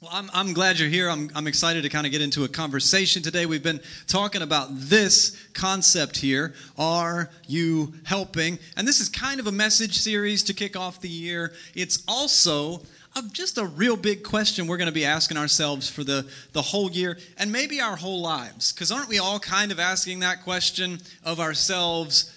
Well, I'm, I'm glad you're here. I'm, I'm excited to kind of get into a conversation today. We've been talking about this concept here Are you helping? And this is kind of a message series to kick off the year. It's also a, just a real big question we're going to be asking ourselves for the, the whole year and maybe our whole lives. Because aren't we all kind of asking that question of ourselves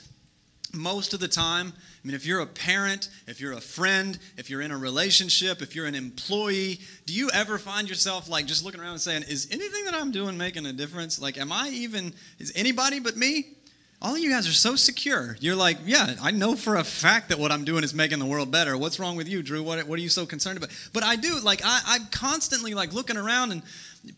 most of the time? I mean, if you're a parent, if you're a friend, if you're in a relationship, if you're an employee, do you ever find yourself like just looking around and saying, is anything that I'm doing making a difference? Like, am I even, is anybody but me? All of you guys are so secure. You're like, yeah, I know for a fact that what I'm doing is making the world better. What's wrong with you, Drew? What, what are you so concerned about? But I do, like, I, I'm constantly like looking around and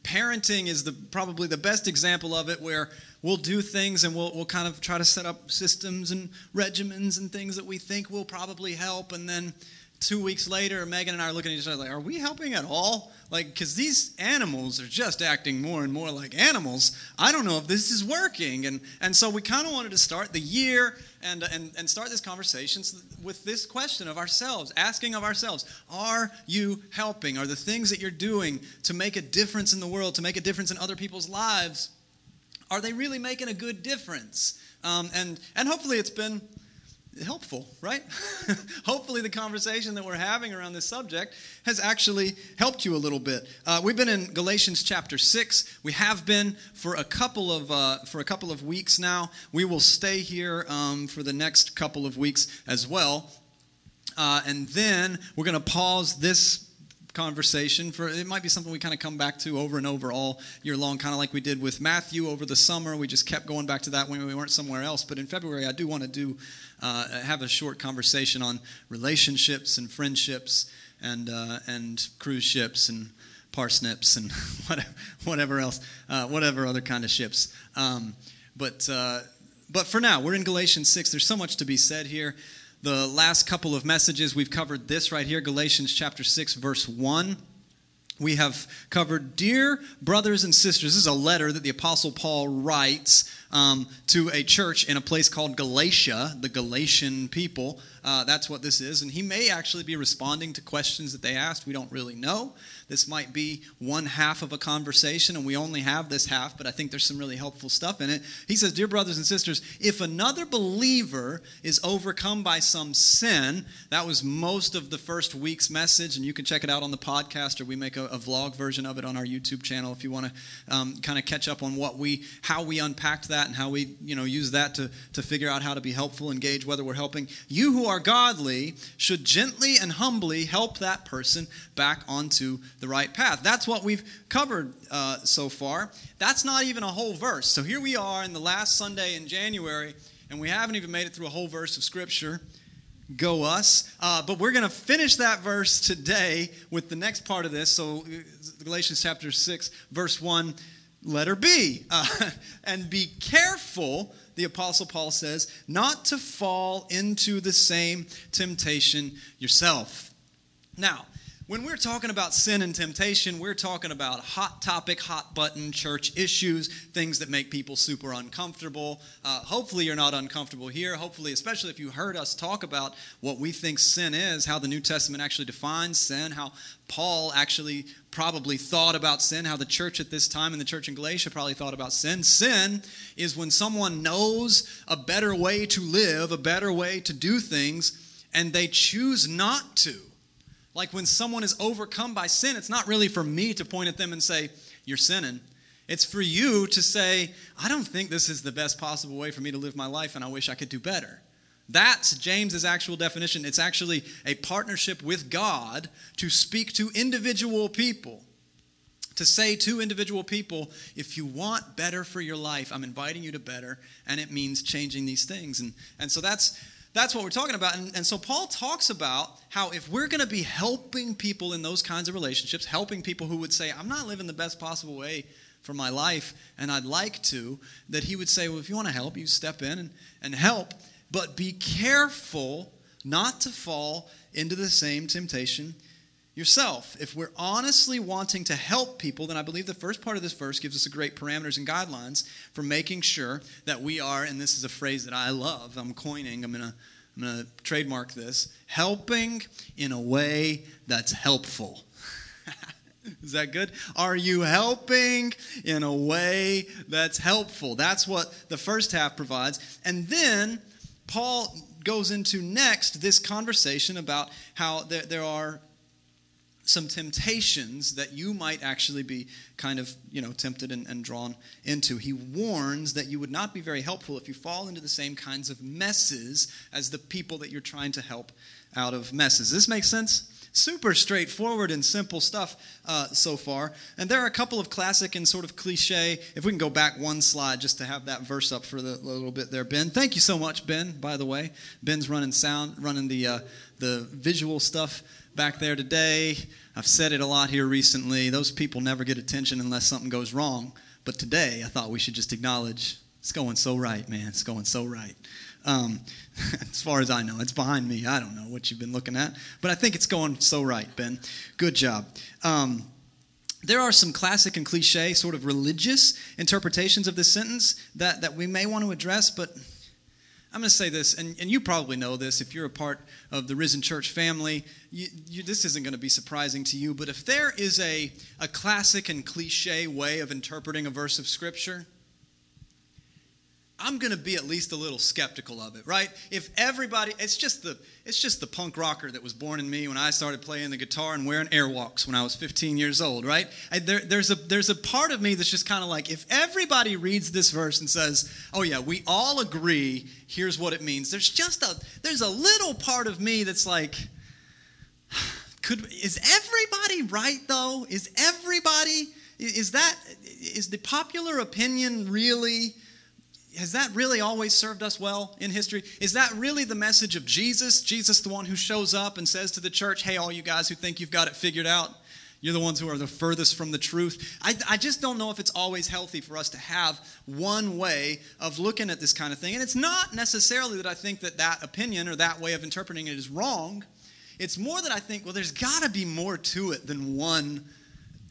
parenting is the probably the best example of it where we'll do things and we'll, we'll kind of try to set up systems and regimens and things that we think will probably help. And then two weeks later megan and i are looking at each other like are we helping at all? Like because these animals are just acting more and more like animals. I don't know if this is working. And and so we kind of wanted to start the year and, and and start this conversation with this question of ourselves asking of ourselves are you helping? Are the things that you're doing to make a difference in the world to make a difference in other people's lives are they really making a good difference? Um, and, and hopefully it's been helpful, right? hopefully the conversation that we're having around this subject has actually helped you a little bit. Uh, we've been in Galatians chapter six. We have been for a couple of uh, for a couple of weeks now. We will stay here um, for the next couple of weeks as well. Uh, and then we're going to pause this conversation for it might be something we kind of come back to over and over all year long kind of like we did with matthew over the summer. We just kept going back to that when we weren't somewhere else. But in february i do want to do uh, have a short conversation on relationships and friendships and uh, and cruise ships and parsnips and whatever, else uh, whatever other kind of ships. Um, but uh, but for now we're in galatians 6 there's so much to be said here the last couple of messages, we've covered this right here Galatians chapter 6, verse 1. We have covered, Dear brothers and sisters, this is a letter that the Apostle Paul writes um, to a church in a place called Galatia, the Galatian people. Uh, that's what this is. And he may actually be responding to questions that they asked. We don't really know. This might be one half of a conversation, and we only have this half, but I think there's some really helpful stuff in it. He says, Dear brothers and sisters, if another believer is overcome by some sin, that was most of the first week's message, and you can check it out on the podcast, or we make a, a vlog version of it on our YouTube channel if you want to um, kind of catch up on what we, how we unpacked that and how we, you know, use that to, to figure out how to be helpful engage whether we're helping. You who are are godly should gently and humbly help that person back onto the right path. That's what we've covered uh, so far. That's not even a whole verse. So here we are in the last Sunday in January, and we haven't even made it through a whole verse of Scripture. Go us. Uh, but we're going to finish that verse today with the next part of this. So, uh, Galatians chapter 6, verse 1, letter B. Uh, and be careful the Apostle Paul says, not to fall into the same temptation yourself. Now, when we're talking about sin and temptation, we're talking about hot topic, hot button church issues, things that make people super uncomfortable. Uh, hopefully, you're not uncomfortable here. Hopefully, especially if you heard us talk about what we think sin is, how the New Testament actually defines sin, how Paul actually probably thought about sin, how the church at this time and the church in Galatia probably thought about sin. Sin is when someone knows a better way to live, a better way to do things, and they choose not to. Like when someone is overcome by sin, it's not really for me to point at them and say, You're sinning. It's for you to say, I don't think this is the best possible way for me to live my life, and I wish I could do better. That's James's actual definition. It's actually a partnership with God to speak to individual people. To say to individual people, if you want better for your life, I'm inviting you to better, and it means changing these things. And, and so that's that's what we're talking about. And, and so Paul talks about how if we're going to be helping people in those kinds of relationships, helping people who would say, I'm not living the best possible way for my life and I'd like to, that he would say, Well, if you want to help, you step in and, and help, but be careful not to fall into the same temptation yourself. If we're honestly wanting to help people, then I believe the first part of this verse gives us a great parameters and guidelines for making sure that we are, and this is a phrase that I love, I'm coining, I'm going to I'm going to trademark this helping in a way that's helpful. Is that good? Are you helping in a way that's helpful? That's what the first half provides. And then Paul goes into next this conversation about how there, there are some temptations that you might actually be kind of you know tempted and, and, drawn into. He warns that you would not be very helpful if you fall into the same kinds of messes as the people that you're trying to help out of messes. This make sense? Super straightforward and simple stuff uh, so far. And there are a couple of classic and sort of cliche if we can go back one slide just to have that verse up for the little bit there ben. Thank you so much ben by the way. Ben's running sound running the uh, the visual stuff back there today. I've said it a lot here recently. Those people never get attention unless something goes wrong. But today, I thought we should just acknowledge it's going so right, man. It's going so right. Um, as far as I know, it's behind me. I don't know what you've been looking at, but I think it's going so right, Ben. Good job. Um, there are some classic and cliche, sort of religious interpretations of this sentence that, that we may want to address, but I'm going to say this, and, and you probably know this if you're a part of the Risen Church family. You, you, this isn't going to be surprising to you, but if there is a, a classic and cliche way of interpreting a verse of Scripture, I'm going to be at least a little skeptical of it, right? If everybody, it's just the it's just the punk rocker that was born in me when I started playing the guitar and wearing airwalks when I was 15 years old, right? I, there, there's a there's a part of me that's just kind of like, if everybody reads this verse and says, "Oh yeah, we all agree, here's what it means," there's just a there's a little part of me that's like, could is everybody right though? Is everybody is that is the popular opinion really? Has that really always served us well in history? Is that really the message of Jesus? Jesus, the one who shows up and says to the church, hey, all you guys who think you've got it figured out, you're the ones who are the furthest from the truth. I, I just don't know if it's always healthy for us to have one way of looking at this kind of thing. And it's not necessarily that I think that that opinion or that way of interpreting it is wrong. It's more that I think, well, there's got to be more to it than one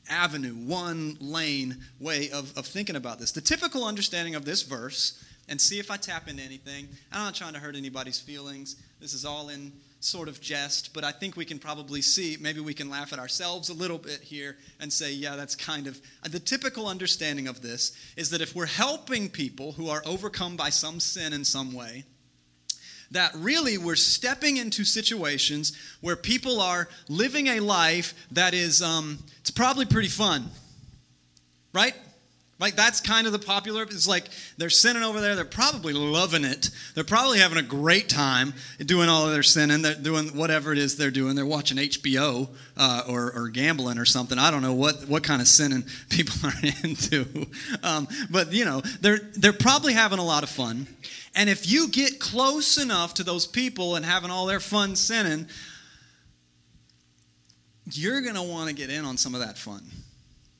avenue, one lane way of, of thinking about this. The typical understanding of this verse, and see if I tap into anything. I'm not trying to hurt anybody's feelings. This is all in sort of jest, but I think we can probably see, maybe we can laugh at ourselves a little bit here and say, yeah, that's kind of the typical understanding of this is that if we're helping people who are overcome by some sin in some way, that really we're stepping into situations where people are living a life that is, um, it's probably pretty fun, right? Like that's kind of the popular. It's like they're sinning over there. They're probably loving it. They're probably having a great time doing all of their sinning. They're doing whatever it is they're doing. They're watching HBO uh, or, or, gambling or something. I don't know what, what kind of sinning people are into. Um, but you know, they're they're probably having a lot of fun. And if you get close enough to those people and having all their fun sinning, you're going to want to get in on some of that fun.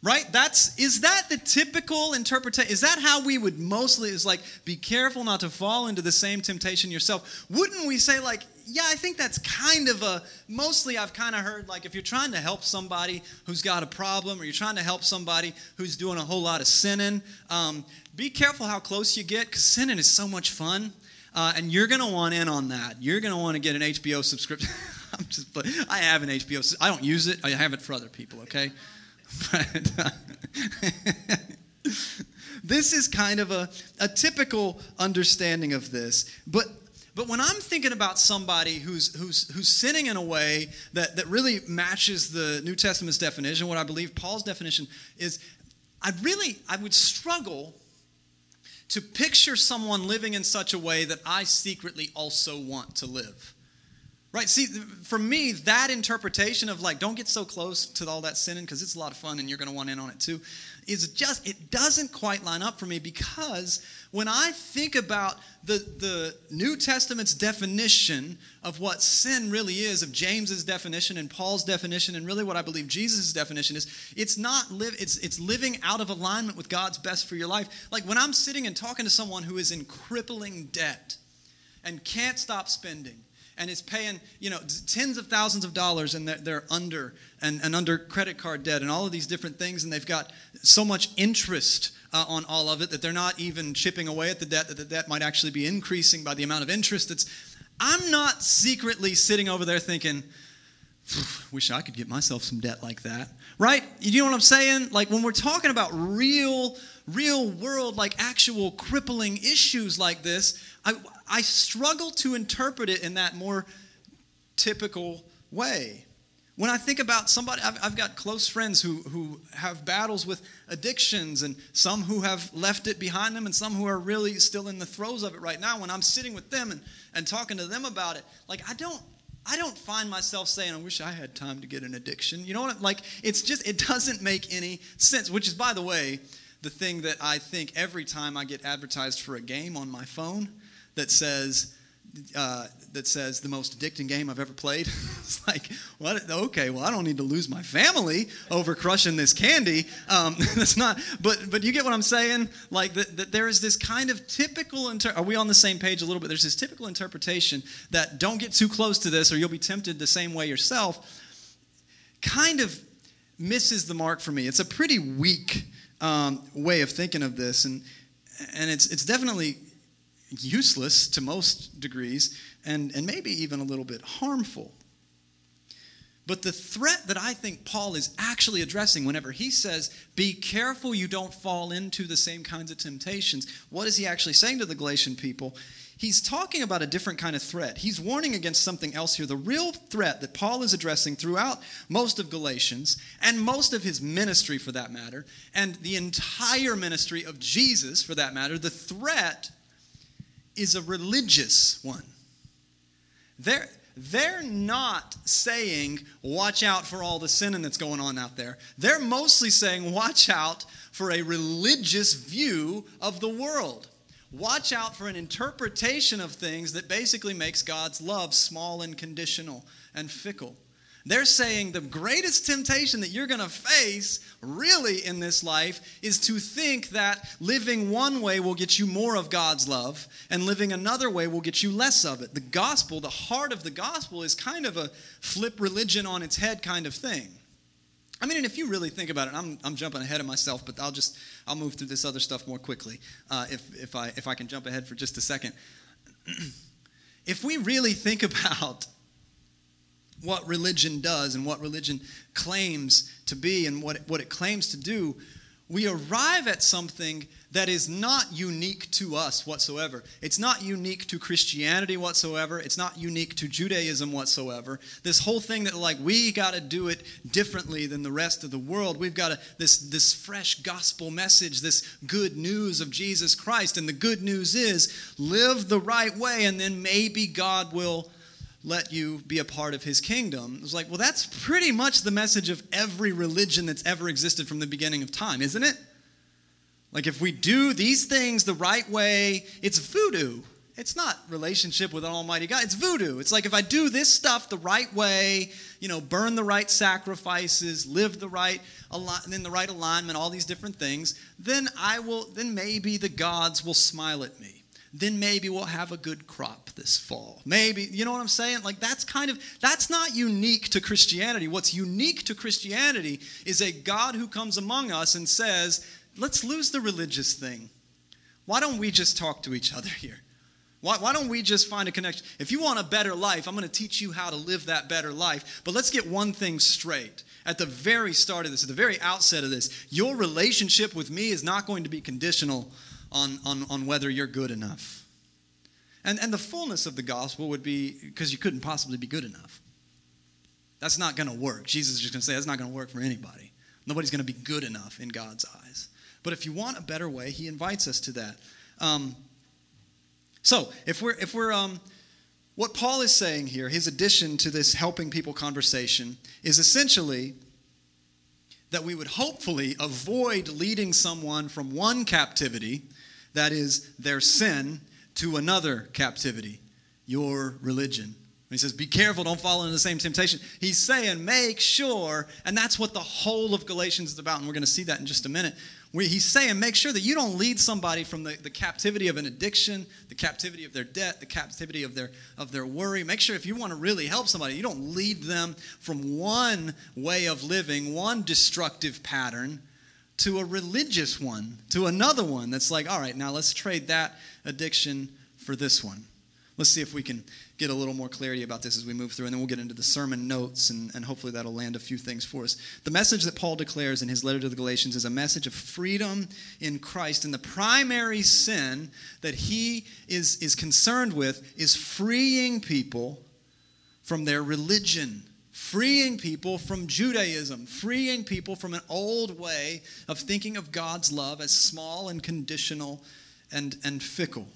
Right? That's is that the typical interpretation? Is that how we would mostly is like be careful not to fall into the same temptation yourself? Wouldn't we say like, yeah, I think that's kind of a mostly I've kind of heard like if you're trying to help somebody who's got a problem or you're trying to help somebody who's doing a whole lot of sinning, um, be careful how close you get because sinning is so much fun. Uh, and you're going to want in on that. You're going to want to get an HBO subscription. I'm just, I have an HBO. I don't use it. I have it for other people. Okay, but uh, this is kind of a, a typical understanding of this. But but when I'm thinking about somebody who's, who's, who's sinning in a way that, that really matches the New Testament's definition, what I believe Paul's definition is, I really, I would struggle to picture someone living in such a way that I secretly also want to live. Right? See, for me, that interpretation of like, don't get so close to all that sinning because it's a lot of fun and you're going to want in on it too, is just, it doesn't quite line up for me because when I think about the, the New Testament's definition of what sin really is, of James's definition and Paul's definition, and really what I believe Jesus' definition is, it's not live, it's, it's living out of alignment with God's best for your life. Like when I'm sitting and talking to someone who is in crippling debt and can't stop spending and is paying you know tens of thousands of dollars and they're, they're under and, and, under credit card debt and all of these different things and they've got so much interest uh, on all of it that they're not even chipping away at the debt that the debt might actually be increasing by the amount of interest that's i'm not secretly sitting over there thinking wish I could get myself some debt like that. Right? You know what I'm saying? Like when we're talking about real, real world, like actual crippling issues like this, I, I struggle to interpret it in that more typical way. When I think about somebody, I've, I've, got close friends who, who have battles with addictions, and some who have left it behind them, and some who are really still in the throes of it right now. When I'm sitting with them and, and talking to them about it, like I don't, I don't find myself saying, I wish I had time to get an addiction. You know what? Like, it's just, it doesn't make any sense, which is, by the way, the thing that I think every time I get advertised for a game on my phone that says, uh, that says the most addicting game I've ever played. it's like, what? Okay, well, I don't need to lose my family over crushing this candy. Um, that's not. But but you get what I'm saying? Like that, that there is this kind of typical. Inter- are we on the same page a little bit? There's this typical interpretation that don't get too close to this, or you'll be tempted the same way yourself. Kind of misses the mark for me. It's a pretty weak um, way of thinking of this, and and it's it's definitely useless to most degrees and, and maybe even a little bit harmful. But the threat that I think Paul is actually addressing whenever he says, be careful you don't fall into the same kinds of temptations, what is he actually saying to the Galatian people? He's talking about a different kind of threat. He's warning against something else here. The real threat that Paul is addressing throughout most of Galatians, and most of his ministry for that matter, and the entire ministry of Jesus for that matter, the threat is a religious one. They're, they're not saying, watch out for all the sinning that's going on out there. They're mostly saying, watch out for a religious view of the world. Watch out for an interpretation of things that basically makes God's love small and conditional and fickle. They're saying the greatest temptation that you're going to face, really, in this life is to think that living one way will get you more of God's love and living another way will get you less of it. The gospel, the heart of the gospel, is kind of a flip religion on its head kind of thing. I mean, and if you really think about it, I'm, I'm jumping ahead of myself, but I'll just I'll move through this other stuff more quickly uh, if, if, I, if I can jump ahead for just a second. if we really think about what religion does and what religion claims to be and what, what it claims to do, we arrive at something that is not unique to us whatsoever. It's not unique to Christianity whatsoever. It's not unique to Judaism whatsoever. This whole thing that like we got to do it differently than the rest of the world. We've got this this fresh gospel message, this good news of Jesus Christ and the good news is live the right way and then maybe God will let you be a part of his kingdom. It was like, well, that's pretty much the message of every religion that's ever existed from the beginning of time, isn't it? Like, if we do these things the right way, it's voodoo. It's not relationship with an almighty God. It's voodoo. It's like if I do this stuff the right way, you know, burn the right sacrifices, live the right in the right alignment, all these different things, then I will then maybe the gods will smile at me then maybe we'll have a good crop this fall. Maybe, you know what I'm saying? Like that's kind of that's not unique to Christianity. What's unique to Christianity is a God who comes among us and says, "Let's lose the religious thing. Why don't we just talk to each other here? Why, why don't we just find a connection? If you want a better life, I'm going to teach you how to live that better life. But let's get one thing straight. At the very start of this, at the very outset of this, your relationship with me is not going to be conditional on, on, on whether you're good enough. And, and the fullness of the gospel would be because you couldn't possibly be good enough. That's not going to work. Jesus is just going to say that's not going to work for anybody. Nobody's going to be good enough in God's eyes. But if you want a better way, He invites us to that. Um, so if we're if we're um, what Paul is saying here, his addition to this helping people conversation is essentially that we would hopefully avoid leading someone from one captivity that is their sin, to another captivity, your religion. He says, Be careful, don't fall into the same temptation. He's saying, Make sure, and that's what the whole of Galatians is about, and we're going to see that in just a minute. He's saying, Make sure that you don't lead somebody from the, the captivity of an addiction, the captivity of their debt, the captivity of their, of their worry. Make sure if you want to really help somebody, you don't lead them from one way of living, one destructive pattern, to a religious one, to another one that's like, all right, now let's trade that addiction for this one. let's see if we can get a little more clarity about this as we move through, and then we'll get into the sermon notes, and, and hopefully that'll land a few things for us. The message that Paul declares in his letter to the Galatians is a message of freedom in Christ, and the primary sin that he is, is concerned with is freeing people from their religion freeing people from Judaism, freeing people from an old way of thinking of God's love as small and conditional and, and fickle.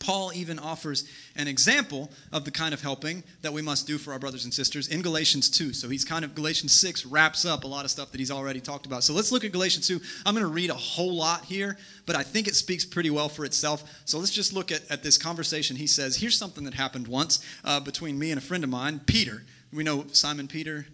Paul even offers an example of the kind of helping that we must do for our brothers and sisters in Galatians 2. So he's kind of, Galatians 6 wraps up a lot of stuff that he's already talked about. So let's look at Galatians 2. I'm going to read a whole lot here, but I think it speaks pretty well for itself. So let's just look at, at this conversation. He says, Here's something that happened once uh, between me and a friend of mine, Peter. We know Simon Peter,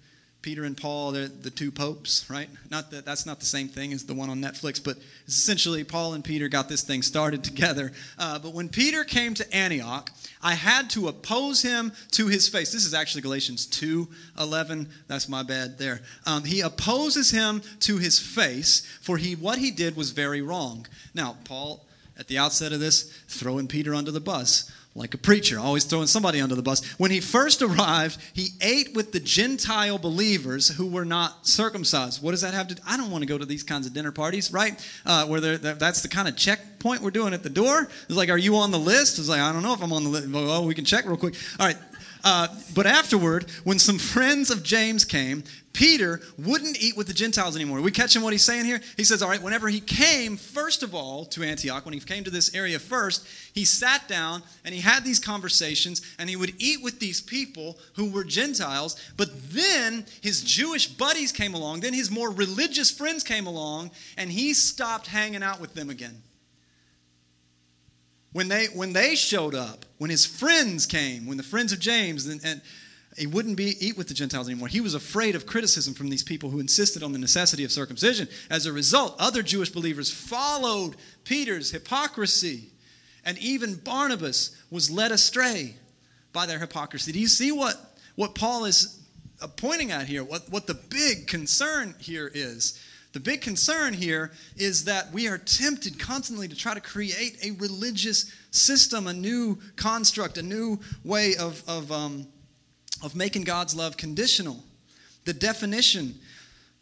Peter and Paul, they're the two popes, right? Not that that's not the same thing as the one on Netflix, but essentially Paul and Peter got this thing started together. Uh, but when Peter came to Antioch, I had to oppose him to his face. This is actually Galatians 2 11. That's my bad there. Um, he opposes him to his face, for he what he did was very wrong. Now, Paul, at the outset of this, throwing Peter under the bus like a preacher, always throwing somebody under the bus. When he first arrived, he ate with the Gentile believers who were not circumcised. What does that have to do? I don't want to go to these kinds of dinner parties, right? Uh, where that's the kind of checkpoint we're doing at the door. It's like, are you on the list? It's like, I don't know if I'm on the list. Well, we can check real quick. All right. Uh, but afterward, when some friends of James came, Peter wouldn't eat with the Gentiles anymore. Are we catching what he's saying here? He says, all right, whenever he came, first of all, to Antioch, when he came to this area first, he sat down and he had these conversations and he would eat with these people who were Gentiles. But then his Jewish buddies came along, then his more religious friends came along, and he stopped hanging out with them again when they when they showed up, when his friends came, when the friends of James, and, and he wouldn't be eat with the Gentiles anymore. He was afraid of criticism from these people who insisted on the necessity of circumcision. As a result, other Jewish believers followed Peter's hypocrisy, and even Barnabas was led astray by their hypocrisy. Do you see what, what Paul is pointing at here? What, what the big concern here is? The big concern here is that we are tempted constantly to try to create a religious system, a new construct, a new way of, of, um, of making God's love conditional. The definition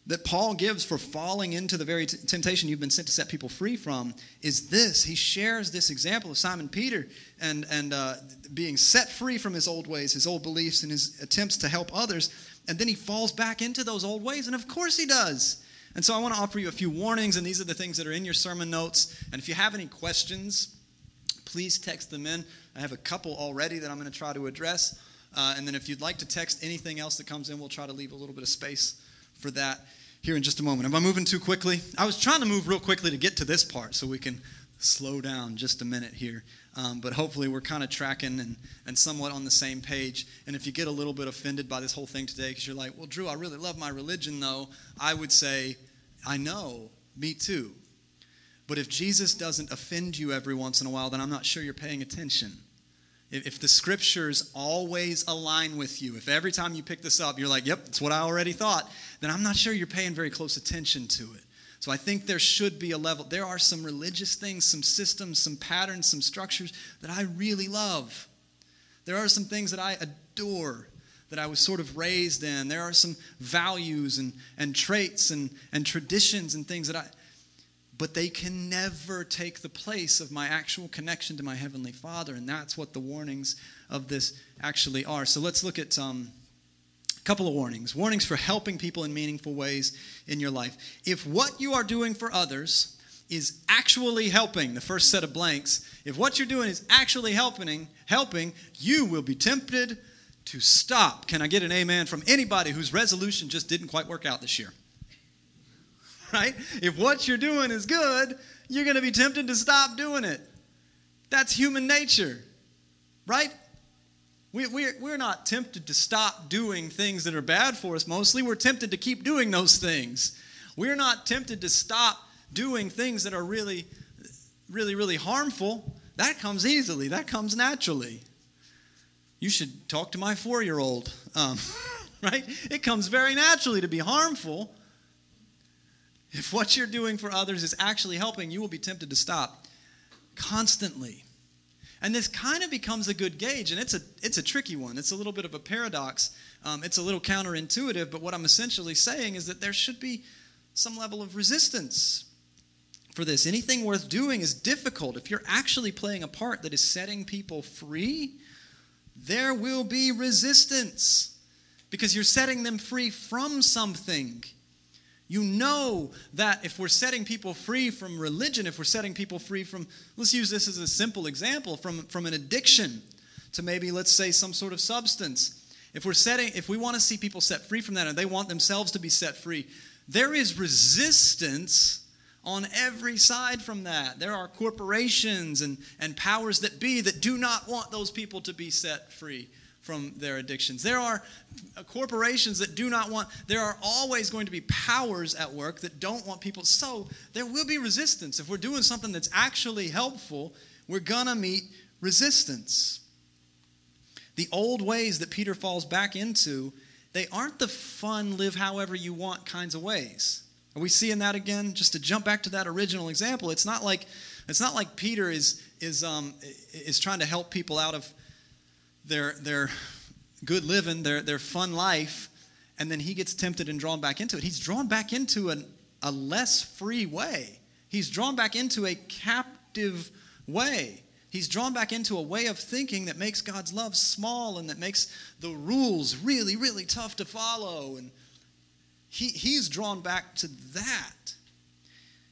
that Paul gives for falling into the very t- temptation you've been sent to set people free from is this. He shares this example of Simon Peter and, and uh, being set free from his old ways, his old beliefs, and his attempts to help others. And then he falls back into those old ways. And of course he does. And so I want to offer you a few warnings, and these are the things that are in your sermon notes. And if you have any questions, please text them in. I have a couple already that I'm going to try to address. Uh, and then if you'd like to text anything else that comes in, we'll try to leave a little bit of space for that here in just a moment. Am I moving too quickly? I was trying to move real quickly to get to this part so we can slow down just a minute here. Um, but hopefully we're kind of tracking and, and somewhat on the same page. And if you get a little bit offended by this whole thing today because you're like, well, Drew, I really love my religion, though, I would say, I know, me too. But if Jesus doesn't offend you every once in a while, then I'm not sure you're paying attention. If, if the scriptures always align with you, if every time you pick this up you're like, yep, it's what I already thought, then I'm not sure you're paying very close attention to it. So I think there should be a level. There are some religious things, some systems, some patterns, some structures that I really love. There are some things that I adore that I was sort of raised in. There are some values and, and traits and, and traditions and things that I, but they can never take the place of my actual connection to my Heavenly Father. And that's what the warnings of this actually are. So let's look at um, couple of warnings warnings for helping people in meaningful ways in your life. If what you are doing for others is actually helping, the first set of blanks, if what you're doing is actually helping, helping, you will be tempted to stop. Can I get an amen from anybody whose resolution just didn't quite work out this year? Right? If what you're doing is good, you're going to be tempted to stop doing it. That's human nature. Right? We, we're, we're not tempted to stop doing things that are bad for us mostly. We're tempted to keep doing those things. We're not tempted to stop doing things that are really, really, really harmful. That comes easily, that comes naturally. You should talk to my four year old, um, right? It comes very naturally to be harmful. If what you're doing for others is actually helping, you will be tempted to stop constantly. And this kind of becomes a good gauge, and it's a, it's a tricky one. It's a little bit of a paradox. Um, it's a little counterintuitive, but what I'm essentially saying is that there should be some level of resistance for this. Anything worth doing is difficult. If you're actually playing a part that is setting people free, there will be resistance because you're setting them free from something. You know that if we're setting people free from religion, if we're setting people free from, let's use this as a simple example, from, from an addiction to maybe, let's say, some sort of substance. If we're setting, if we want to see people set free from that and they want themselves to be set free, there is resistance on every side from that. There are corporations and, and powers that be that do not want those people to be set free from their addictions. There are corporations that do not want, there are always going to be powers at work that don't want people. So there will be resistance. If we're doing something that's actually helpful, we're going to meet resistance. The old ways that Peter falls back into, they aren't the fun, live however you want kinds of ways. Are we seeing that again? Just to jump back to that original example, it's not like it's not like Peter is is um, is trying to help people out of their, their good living, their, their fun life, and then he gets tempted and drawn back into it. He's drawn back into an, a less free way. He's drawn back into a captive way. He's drawn back into a way of thinking that makes God's love small and that makes the rules really, really tough to follow. And he, he's drawn back to that.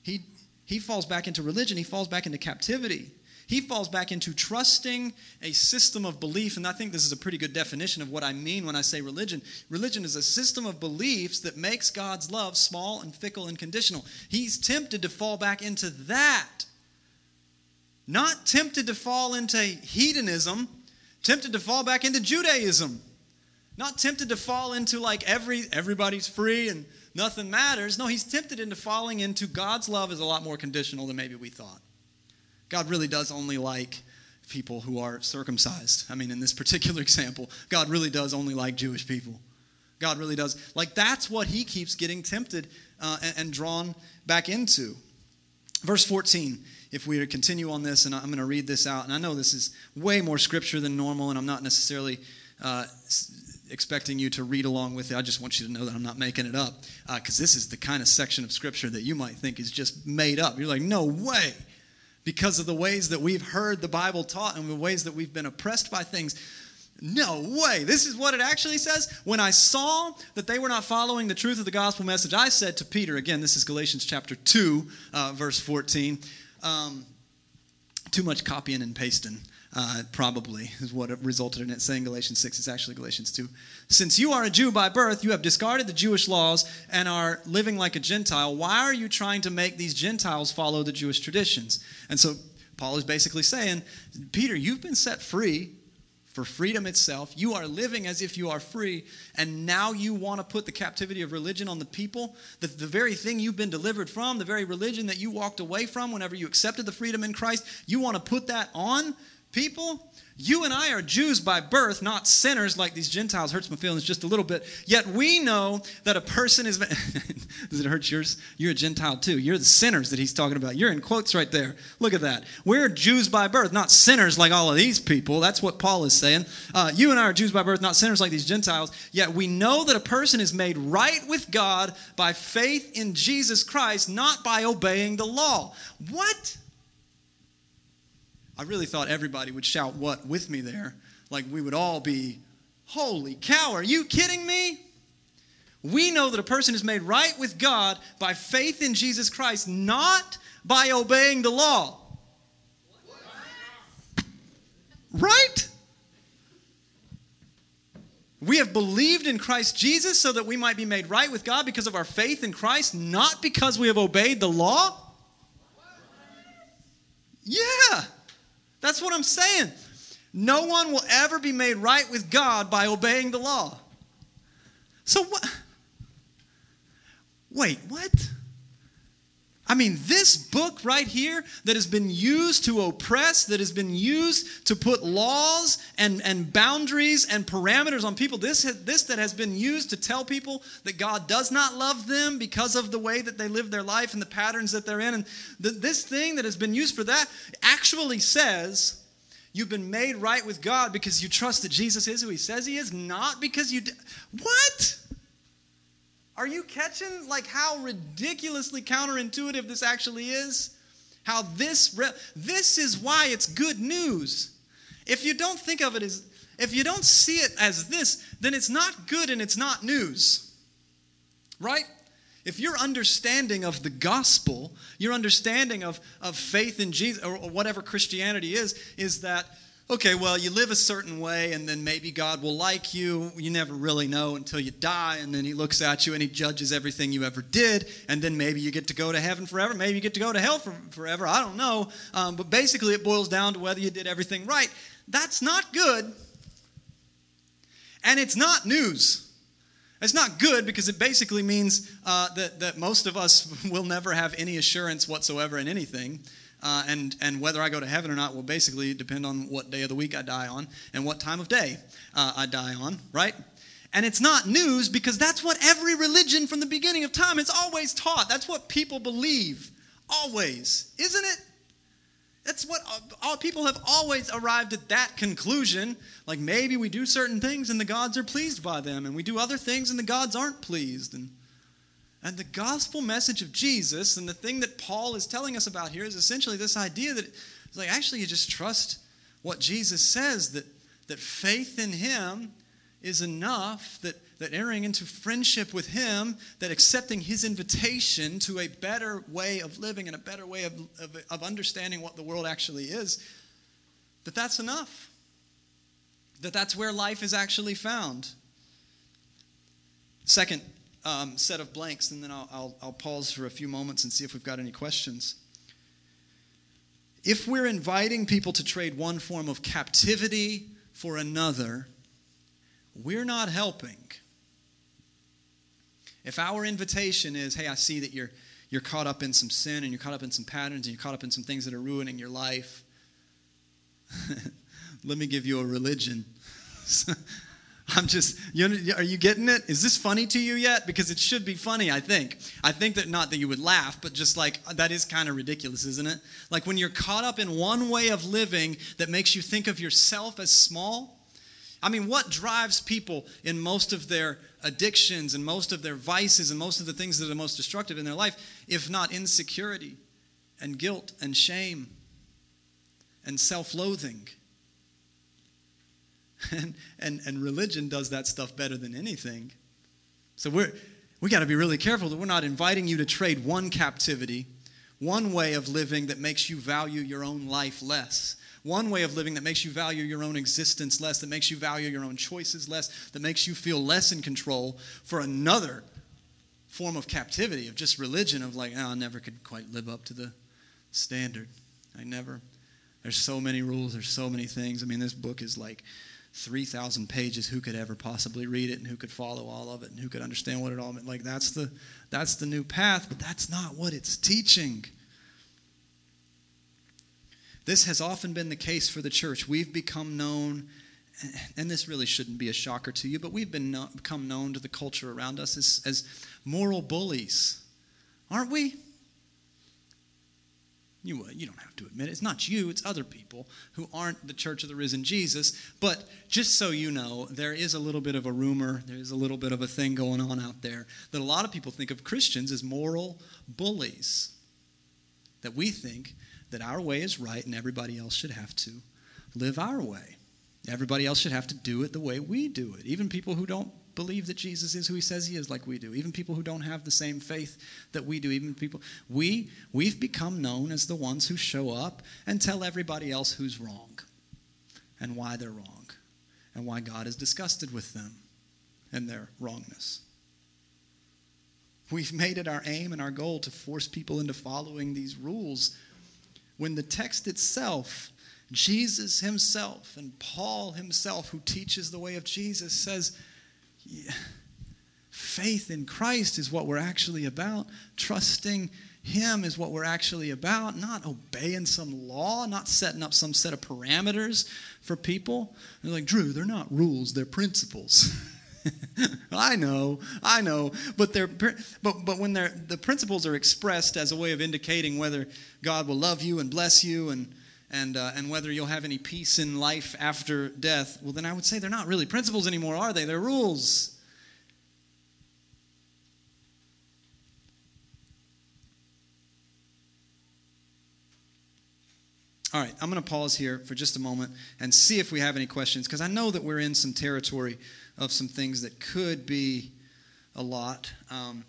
He, he falls back into religion, he falls back into captivity he falls back into trusting a system of belief. And I think this is a pretty good definition of what I mean when I say religion. Religion is a system of beliefs that makes God's love small and fickle and conditional. He's tempted to fall back into that. Not tempted to fall into hedonism, tempted to fall back into Judaism. Not tempted to fall into like every everybody's free and nothing matters. No, he's tempted into falling into God's love is a lot more conditional than maybe we thought. God really does only like people who are circumcised. I mean, in this particular example, God really does only like Jewish people. God really does. Like, that's what he keeps getting tempted uh, and, and, drawn back into. Verse 14, if we continue on this, and I'm going to read this out, and I know this is way more scripture than normal, and I'm not necessarily uh, expecting you to read along with it. I just want you to know that I'm not making it up, because uh, this is the kind of section of scripture that you might think is just made up. You're like, no way because of the ways that we've heard the Bible taught and the ways that we've been oppressed by things. No way. This is what it actually says. When I saw that they were not following the truth of the gospel message, I said to Peter, again, this is Galatians chapter 2, uh, verse 14. Um, too much copying and pasting. Uh, probably is what resulted in it saying Galatians 6. It's actually Galatians 2. Since you are a Jew by birth, you have discarded the Jewish laws and are living like a Gentile. Why are you trying to make these Gentiles follow the Jewish traditions? And so Paul is basically saying, Peter, you've been set free for freedom itself. You are living as if you are free, and now you want to put the captivity of religion on the people. The, the very thing you've been delivered from, the very religion that you walked away from whenever you accepted the freedom in Christ, you want to put that on people. You and I are Jews by birth, not sinners like these Gentiles. Hurts my feelings just a little bit. Yet we know that a person is. Does it hurt yours? You're a Gentile too. You're the sinners that he's talking about. You're in quotes right there. Look at that. We're Jews by birth, not sinners like all of these people. That's what Paul is saying. Uh, you and I are Jews by birth, not sinners like these Gentiles. Yet we know that a person is made right with God by faith in Jesus Christ, not by obeying the law. What? I really thought everybody would shout what with me there. Like we would all be, holy cow, are you kidding me? We know that a person is made right with God by faith in Jesus Christ, not by obeying the law. Right? We have believed in Christ Jesus so that we might be made right with God because of our faith in Christ, not because we have obeyed the law. Yeah. That's what I'm saying. No one will ever be made right with God by obeying the law. So what? Wait, what? I mean, this book right here that has been used to oppress, that has been used to put laws and, and boundaries and parameters on people, this, this that has been used to tell people that God does not love them because of the way that they live their life and the patterns that they're in, and the, this thing that has been used for that actually says You've been made right with God because you trust that Jesus is who he says he is, not because you. what? Are you catching like how ridiculously counterintuitive this actually is? How this re- this is why it's good news. If you don't think of it as if you don't see it as this, then it's not good and it's not news. Right? If your understanding of the gospel, your understanding of, of faith in Jesus, or, or whatever Christianity is, is that, okay, well, you live a certain way and then maybe God will like you. You never really know until you die, and then He looks at you and He judges everything you ever did, and then maybe you get to go to heaven forever. Maybe you get to go to hell for, forever. I don't know. Um, but basically, it boils down to whether you did everything right. That's not good, and it's not news. It's not good because it basically means uh, that, that most of us will never have any assurance whatsoever in anything. Uh, and, and whether I go to heaven or not will basically depend on what day of the week I die on and what time of day uh, I die on, right? And it's not news because that's what every religion from the beginning of time has always taught. That's what people believe. Always. Isn't it? That's what all people have always arrived at that conclusion. Like maybe we do certain things and the gods are pleased by them, and we do other things and the gods aren't pleased. And, and the gospel message of Jesus and the thing that Paul is telling us about here is essentially this idea that it's like actually you just trust what Jesus says, that, that faith in him is enough, that that entering into friendship with Him, that accepting His invitation to a better way of living and a better way of, of, of understanding what the world actually is, that that's enough. That that's where life is actually found. Second um, set of blanks, and then I'll, I'll, I'll pause for a few moments and see if we've got any questions. If we're inviting people to trade one form of captivity for another, we're not helping. If our invitation is, hey, I see that you're, you're caught up in some sin and you're caught up in some patterns and you're caught up in some things that are ruining your life, let me give you a religion. I'm just, you, are you getting it? Is this funny to you yet? Because it should be funny, I think. I think that not that you would laugh, but just like uh, that is kind of ridiculous, isn't it? Like when you're caught up in one way of living that makes you think of yourself as small. I mean, what drives people in most of their addictions and most of their vices and most of the things that are most destructive in their life, if not insecurity and guilt and shame and self loathing. And, and, and religion does that stuff better than anything. So we're, we got to be really careful that we're not inviting you to trade one captivity, one way of living that makes you value your own life less one way of living that makes you value your own existence less, that makes you value your own choices less, that makes you feel less in control for another form of captivity, of just religion, of like, oh, I never could quite live up to the standard. I never. There's so many rules, there's so many things. I mean, this book is like 3,000 pages. Who could ever possibly read it and who could follow all of it and who could understand what it all meant? Like, that's the, that's the new path, but that's not what it's teaching. This has often been the case for the church. We've become known, and this really shouldn't be a shocker to you, but we've been no, become known to the culture around us as, as moral bullies, aren't we? You, uh, you don't have to admit it. It's not you, it's other people who aren't the church of the risen Jesus. But just so you know, there is a little bit of a rumor, there is a little bit of a thing going on out there that a lot of people think of Christians as moral bullies. That we think that our way is right and everybody else should have to live our way. Everybody else should have to do it the way we do it. Even people who don't believe that Jesus is who he says he is like we do. Even people who don't have the same faith that we do. Even people we we've become known as the ones who show up and tell everybody else who's wrong and why they're wrong and why God is disgusted with them and their wrongness. We've made it our aim and our goal to force people into following these rules when the text itself, Jesus himself and Paul himself, who teaches the way of Jesus, says, faith in Christ is what we're actually about. Trusting him is what we're actually about, not obeying some law, not setting up some set of parameters for people. They're like, Drew, they're not rules, they're principles. I know, I know, but they're but but when they're the principles are expressed as a way of indicating whether God will love you and bless you and and, uh, and whether you'll have any peace in life after death, well, then I would say they're not really principles anymore, are they? They're rules. All right, I'm going to pause here for just a moment and see if we have any questions because I know that we're in some territory of some things that could be a lot, um,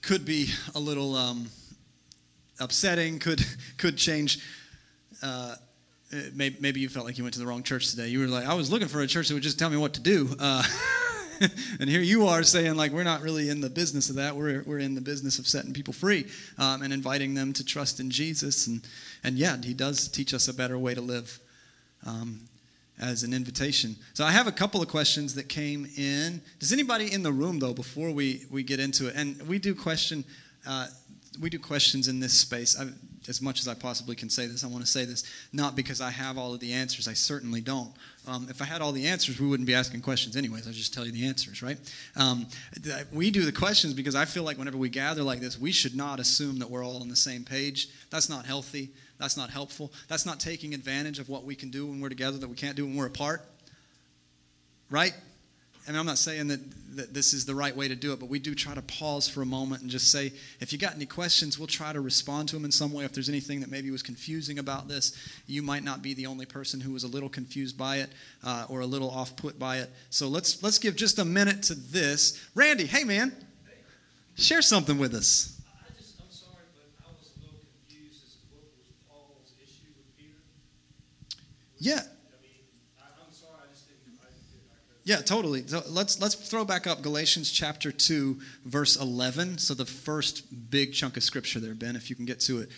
could be a little um, upsetting, could could change. Uh, maybe, maybe, you felt like you went to the wrong church today. You were like, I was looking for a church that would just tell me what to do. Uh, and here you are saying like we're not really in the business of that. We're, we're in the business of setting people free um, and inviting them to trust in jesus. And, and yeah he does teach us a better way to live um, as an invitation. So i have a couple of questions that came in. Does anybody in the room though before we, we get into it and we do question uh, we do questions in this space. I, as much as I possibly can say this, I want to say this not because I have all of the answers. I certainly don't. Um, if I had all the answers, we wouldn't be asking questions anyways. I'd just tell you the answers, right? Um, we do the questions because I feel like whenever we gather like this, we should not assume that we're all on the same page. That's not healthy. That's not helpful. That's not taking advantage of what we can do when we're together that we can't do when we're apart. Right? I mean, I'm not saying that, that this is the right way to do it, but we do try to pause for a moment and just say, if you got any questions, we'll try to respond to them in some way. If there's anything that maybe was confusing about this, you might not be the only person who was a little confused by it uh, or a little off put by it. So let's let's give just a minute to this. Randy, hey man, share something with us. Yeah. Yeah, totally. So let's let's throw back up Galatians chapter 2 verse 11. So the first big chunk of scripture there, Ben, if you can get to it.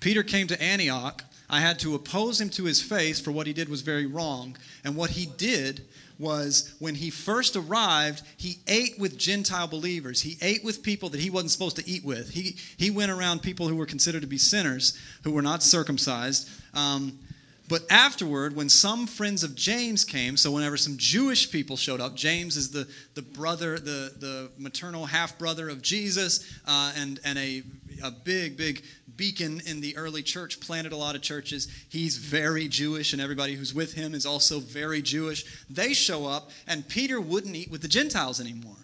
Peter came to Antioch. I had to oppose him to his face for what he did was very wrong. And what he did was when he first arrived, he ate with Gentile believers. He ate with people that he wasn't supposed to eat with. He, he went around people who were considered to be sinners, who were not circumcised. Um, but afterward, when some friends of James came, so whenever some Jewish people showed up, James is the, the brother, the, the maternal half brother of Jesus, uh, and, and a, a big, big beacon in the early church, planted a lot of churches. He's very Jewish, and everybody who's with him is also very Jewish. They show up, and Peter wouldn't eat with the Gentiles anymore.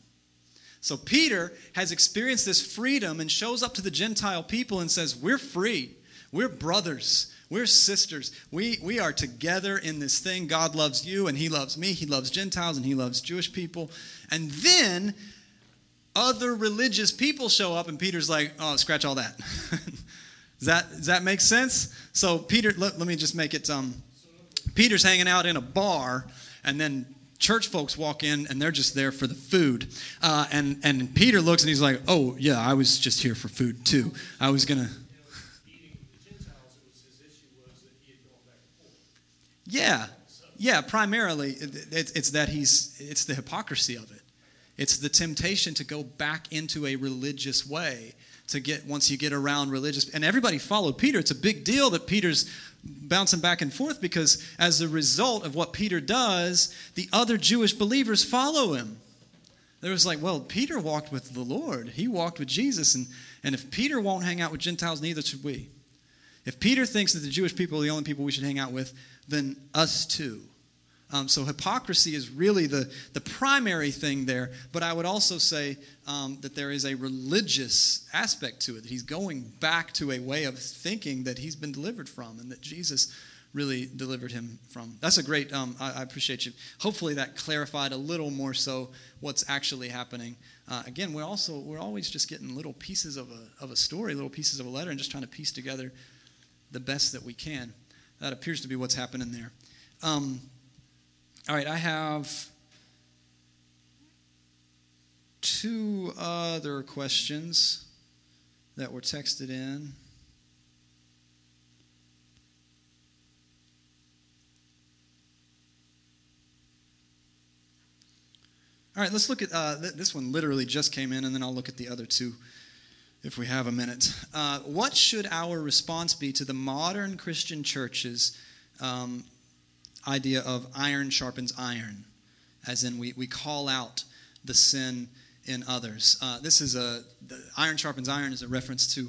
So Peter has experienced this freedom and shows up to the Gentile people and says, We're free. We're brothers. We're sisters. We, we are together in this thing. God loves you and He loves me. He loves Gentiles and He loves Jewish people. And then other religious people show up, and Peter's like, oh, scratch all that. does, that does that make sense? So, Peter, let, let me just make it um, Peter's hanging out in a bar, and then church folks walk in and they're just there for the food. Uh, and, and Peter looks and he's like, oh, yeah, I was just here for food too. I was going Yeah, yeah. Primarily, it's that he's. It's the hypocrisy of it. It's the temptation to go back into a religious way to get once you get around religious. And everybody followed Peter. It's a big deal that Peter's bouncing back and forth because as a result of what Peter does, the other Jewish believers follow him. There was like, well, Peter walked with the Lord. He walked with Jesus. And, and if Peter won't hang out with Gentiles, neither should we. If Peter thinks that the Jewish people are the only people we should hang out with, then us too. Um, so hypocrisy is really the, the primary thing there, but I would also say um, that there is a religious aspect to it. That he's going back to a way of thinking that he's been delivered from and that Jesus really delivered him from. That's a great, um, I, I, appreciate you. Hopefully that clarified a little more so what's actually happening. Uh, again, we're also, we're always just getting little pieces of a, of a story, little pieces of a letter, and just trying to piece together the best that we can. That appears to be what's happening there. Um, all right, I have two other questions that were texted in. All right, let's look at uh, th- this one. Literally just came in, and then I'll look at the other two if we have a minute. Uh, what should our response be to the modern Christian church's um, idea of iron sharpens iron? As in, we, we call out the sin in others. Uh, this is a, iron sharpens iron is a reference to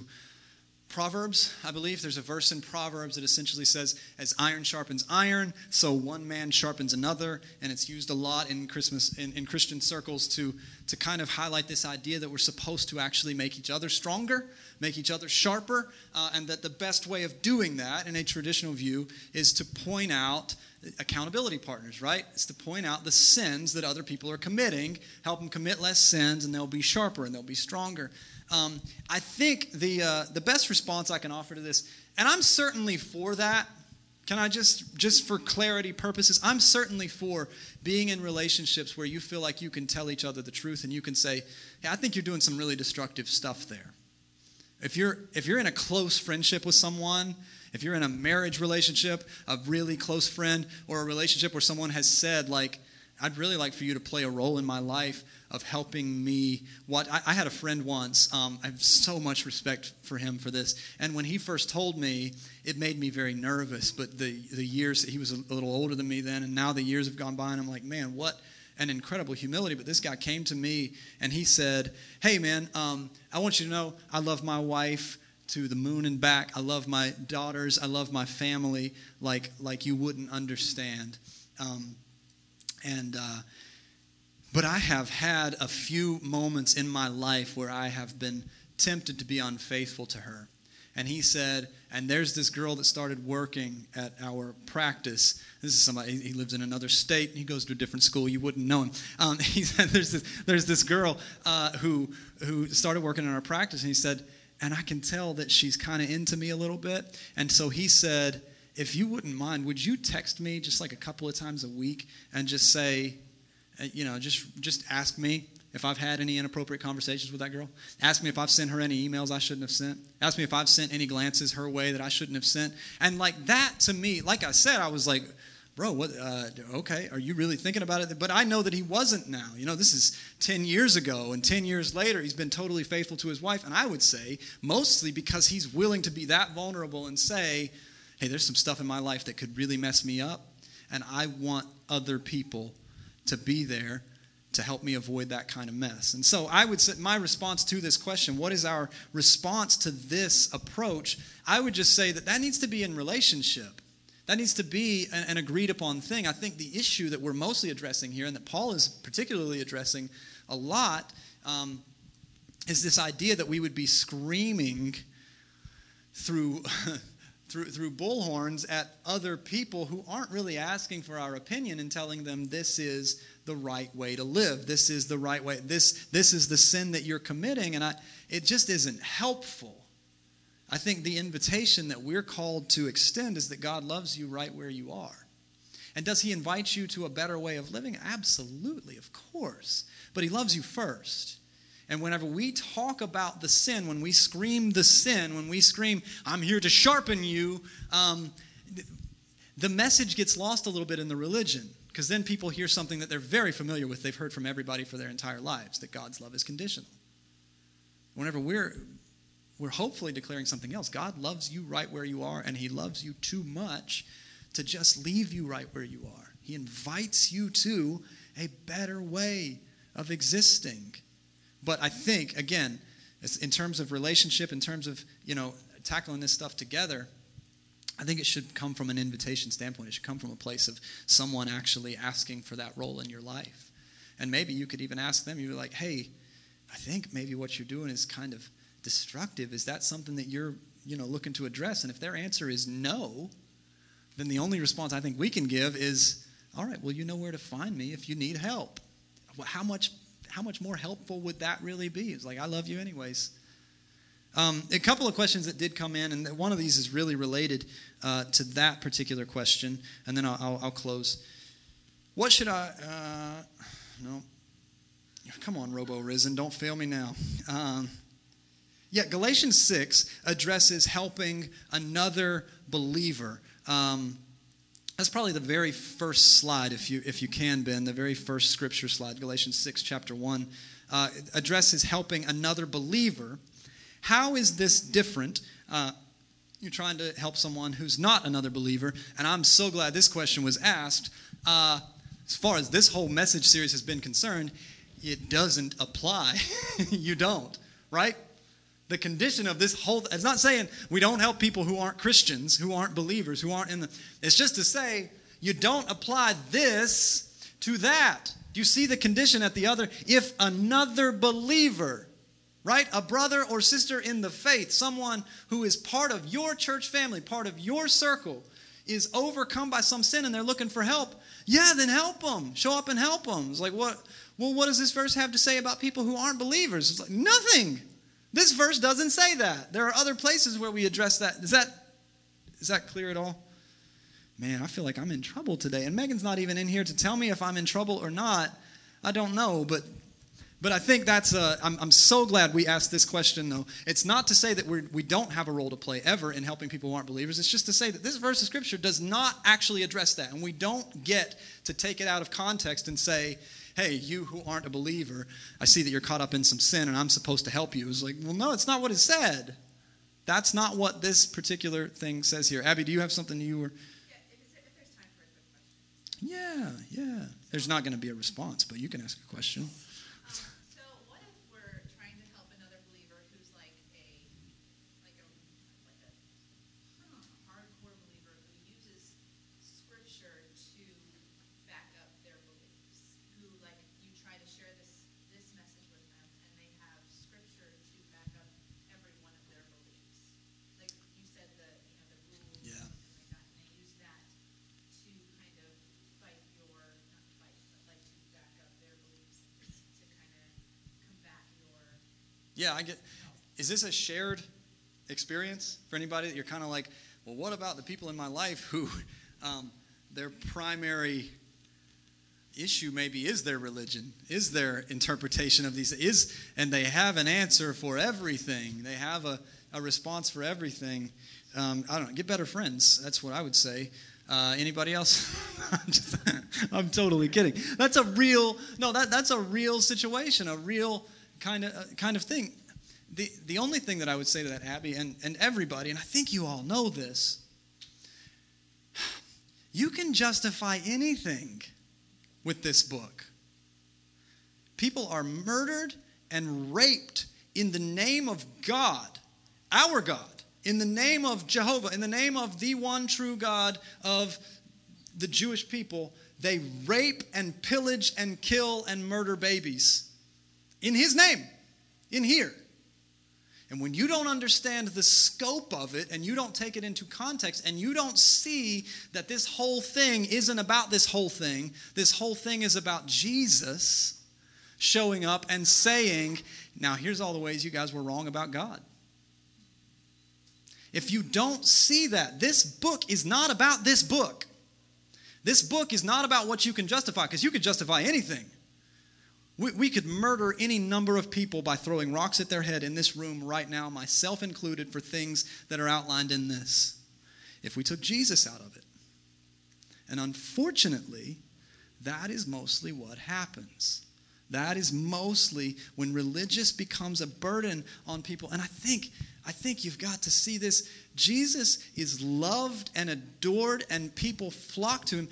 Proverbs, I believe there's a verse in Proverbs that essentially says, "As iron sharpens iron, so one man sharpens another," and it's used a lot in Christmas in, in Christian circles to to kind of highlight this idea that we're supposed to actually make each other stronger, make each other sharper, uh, and that the best way of doing that in a traditional view is to point out accountability partners, right? It's to point out the sins that other people are committing, help them commit less sins, and they'll be sharper and they'll be stronger. Um, I think the, uh, the best response I can offer to this, and I'm certainly for that. Can I just, just for clarity purposes, I'm certainly for being in relationships where you feel like you can tell each other the truth and you can say, hey, I think you're doing some really destructive stuff there. If you're, if you're in a close friendship with someone, if you're in a marriage relationship, a really close friend, or a relationship where someone has said, like, I'd really like for you to play a role in my life of helping me. What I, I had a friend once. Um, I have so much respect for him for this. And when he first told me, it made me very nervous. But the the years he was a little older than me then, and now the years have gone by, and I'm like, man, what an incredible humility. But this guy came to me and he said, "Hey, man, um, I want you to know I love my wife." to the moon and back. I love my daughters. I love my family like like you wouldn't understand. Um, and uh, but I have had a few moments in my life where I have been tempted to be unfaithful to her. And he said, and there's this girl that started working at our practice. This is somebody, he lives in another state. He goes to a different school. You wouldn't know him. Um, he said, there's this, there's this girl uh, who, who started working in our practice. And he said, and I can tell that she's kind of into me a little bit. And so he said, if you wouldn't mind, would you text me just like a couple of times a week and just say, you know, just just ask me if I've had any inappropriate conversations with that girl. Ask me if I've sent her any emails I shouldn't have sent. Ask me if I've sent any glances her way that I shouldn't have sent. And like that to me, like I said, I was like, bro, what? Uh, okay, are you really thinking about it? But I know that he wasn't now. You know, this is 10 years ago, and 10 years later, he's been totally faithful to his wife. And I would say mostly because he's willing to be that vulnerable and say, hey, there's some stuff in my life that could really mess me up, and I want other people to be there to help me avoid that kind of mess. And so I would say my response to this question, what is our response to this approach? I would just say that that needs to be in relationship. That needs to be an, an, agreed upon thing. I think the issue that we're mostly addressing here, and that Paul is particularly addressing a lot, um, is this idea that we would be screaming through. through, through bullhorns at other people who aren't really asking for our opinion and telling them this is the right way to live. This is the right way. This, this is the sin that you're committing. And I, it just isn't helpful. I think the invitation that we're called to extend is that God loves you right where you are. And does He invite you to a better way of living? Absolutely, of course. But He loves you first. And whenever we talk about the sin, when we scream the sin, when we scream, I'm here to sharpen you, um, the message gets lost a little bit in the religion. Because then people hear something that they're very familiar with, they've heard from everybody for their entire lives that God's love is conditional. Whenever we're we're hopefully declaring something else. God loves you right where you are, and He loves you too much to just leave you right where you are. He invites you to a better way of existing. But I think, again, in terms of relationship, in terms of, you know, tackling this stuff together, I think it should come from an invitation standpoint. It should come from a place of someone actually asking for that role in your life. And maybe you could even ask them, you're like, hey, I think maybe what you're doing is kind of destructive, is that something that you're you know looking to address? And if their answer is no, then the only response I think we can give is, all right, well, you know where to find me if you need help. How much how much more helpful would that really be? It's like I love you anyways. Um, a couple of questions that did come in, and one of these is really related uh, to that particular question, and then I'll, I'll, I'll close. What should I? Uh, no, come on, Robo Risen, don't fail me now. Um, yeah, Galatians 6 addresses helping another believer. Um, that's probably the very first slide, if you, if you can, Ben, the very first scripture slide, Galatians 6, chapter 1, uh, addresses helping another believer. How is this different? Uh, you're trying to help someone who's not another believer, and I'm so glad this question was asked. Uh, as far as this whole message series has been concerned, it doesn't apply. you don't, right? The condition of this whole it's not saying we don't help people who aren't Christians, who aren't believers, who aren't in the it's just to say you don't apply this to that. Do you see the condition at the other? If another believer, right? A brother or sister in the faith, someone who is part of your church family, part of your circle, is overcome by some sin and they're looking for help, yeah, then help them. Show up and help them. It's like, what? Well, what does this verse have to say about people who aren't believers? It's like, nothing. This verse doesn't say that. There are other places where we address that. Is that is that clear at all? Man, I feel like I'm in trouble today. And Megan's not even in here to tell me if I'm in trouble or not. I don't know, but but I think that's a, I'm, I'm so glad we asked this question, though. It's not to say that we're, we don't have a role to play ever in helping people who aren't believers. It's just to say that this verse of Scripture does not actually address that. And we don't get to take it out of context and say, hey, you who aren't a believer, I see that you're caught up in some sin and I'm supposed to help you. It's like, well, no, it's not what it said. That's not what this particular thing says here. Abby, do you have something you were. Yeah, yeah. There's not going to be a response, but you can ask a question. Yeah, I get. Is this a shared experience for anybody that you're kind of like, well, what about the people in my life who um, their primary issue maybe is their religion, is their interpretation of these, is, and they have an answer for everything. They have a, a response for everything. Um, I don't know, get better friends. That's what I would say. Uh, anybody else? I'm, just, I'm totally kidding. That's a real, no, that, that's a real situation, a real kind of, uh, kind of thing. The, the only thing that I would say to that, Abby, and, and everybody, and I think you all know this, you can justify anything with this book. People are murdered and raped in the name of God, our God, in the name of Jehovah, in the name of the one true God of the Jewish people. They rape and pillage and kill and murder babies in His name, in here. And when you don't understand the scope of it and you don't take it into context and you don't see that this whole thing isn't about this whole thing, this whole thing is about Jesus showing up and saying, Now, here's all the ways you guys were wrong about God. If you don't see that, this book is not about this book. This book is not about what you can justify, because you could justify anything. We, we could murder any number of people by throwing rocks at their head in this room right now, myself included, for things that are outlined in this, if we took Jesus out of it. And unfortunately, that is mostly what happens. That is mostly when religious becomes a burden on people. And I think, I think you've got to see this. Jesus is loved and adored, and people flock to him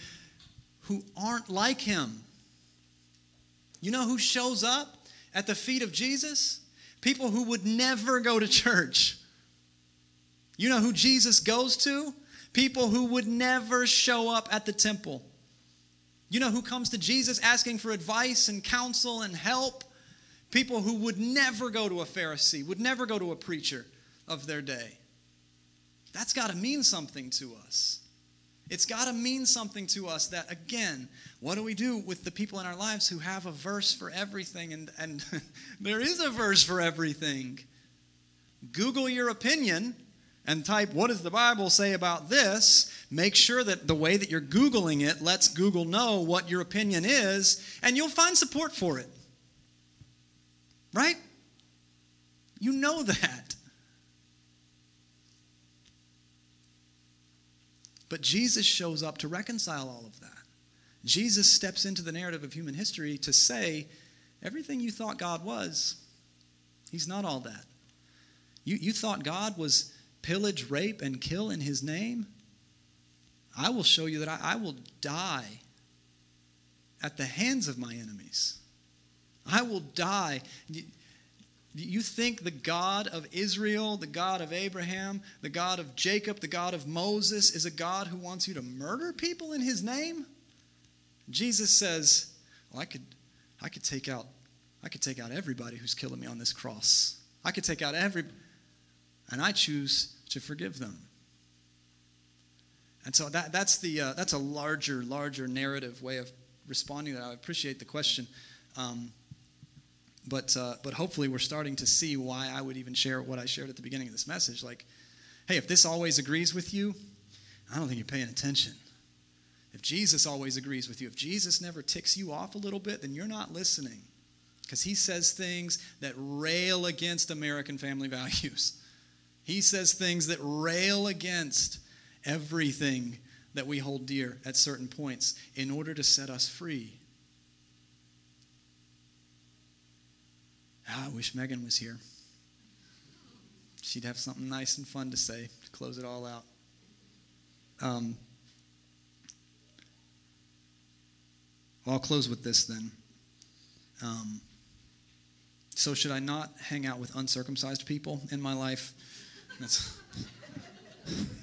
who aren't like him. You know who shows up at the feet of Jesus? People who would never go to church. You know who Jesus goes to? People who would never show up at the temple. You know who comes to Jesus asking for advice and counsel and help? People who would never go to a Pharisee, would never go to a preacher of their day. That's got to mean something to us. It's got to mean something to us that, again, what do we do with the people in our lives who have a verse for everything? And, and there is a verse for everything. Google your opinion and type, What does the Bible say about this? Make sure that the way that you're Googling it lets Google know what your opinion is, and you'll find support for it. Right? You know that. But Jesus shows up to reconcile all of that. Jesus steps into the narrative of human history to say, everything you thought God was, He's not all that. You, you thought God was pillage, rape, and kill in His name? I will show you that I, I will die at the hands of my enemies. I will die. You think the God of Israel, the God of Abraham, the God of Jacob, the God of Moses is a God who wants you to murder people in his name? Jesus says, well, I could, I could take out I could take out everybody who's killing me on this cross. I could take out every and I choose to forgive them. And so that, that's, the, uh, that's a larger, larger narrative way of responding to that. I appreciate the question. Um, but, uh, but hopefully, we're starting to see why I would even share what I shared at the beginning of this message. Like, hey, if this always agrees with you, I don't think you're paying attention. If Jesus always agrees with you, if Jesus never ticks you off a little bit, then you're not listening. Because he says things that rail against American family values. He says things that rail against everything that we hold dear at certain points in order to set us free. Ah, I wish Megan was here. She'd have something nice and fun to say to close it all out. Um, I'll close with this then. Um, so, should I not hang out with uncircumcised people in my life? That's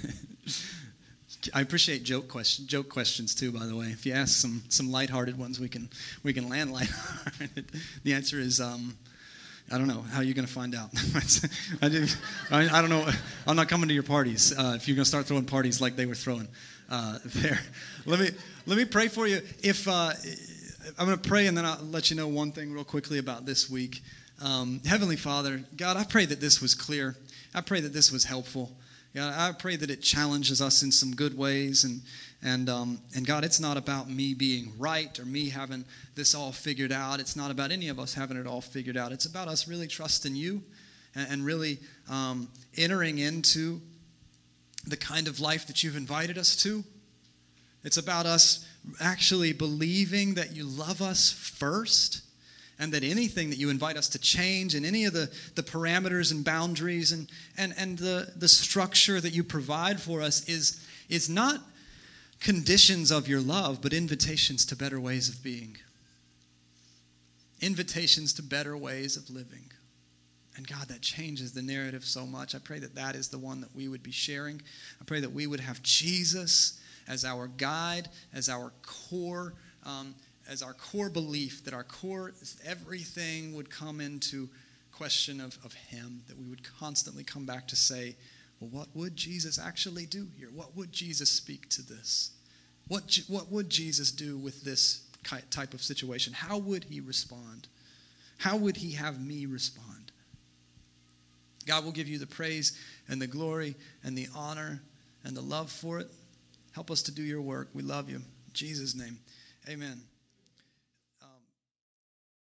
I appreciate joke question, joke questions too. By the way, if you ask some some lighthearted ones, we can we can land lighthearted. the answer is um, I don't know. How you're you going to find out? I, I, I, don't know. I'm not coming to your parties uh, if you're going to start throwing parties like they were throwing uh, there. Let me let me pray for you. If uh, I'm going to pray and then I'll let you know one thing real quickly about this week. Um, Heavenly Father, God, I pray that this was clear. I pray that this was helpful. God, I pray that it challenges us in some good ways. And, and, um, and God, it's not about me being right or me having this all figured out. It's not about any of us having it all figured out. It's about us really trusting you and, and really um, entering into the kind of life that you've invited us to. It's about us actually believing that you love us first and that anything that you invite us to change and any of the, the parameters and boundaries and, and, and the, the structure that you provide for us is, is not conditions of your love, but invitations to better ways of being, invitations to better ways of living. And God, that changes the narrative so much. I pray that that is the one that we would be sharing. I pray that we would have Jesus as our guide, as our core. Um, as our core belief that our core everything would come into question of, of him that we would constantly come back to say well what would jesus actually do here? What would jesus speak to this? What, what would jesus do with this type of situation? How would he respond? How would he have me respond? God will give you the praise and the glory and the honor and the love for it. Help us to do your work. We love you. In jesus name amen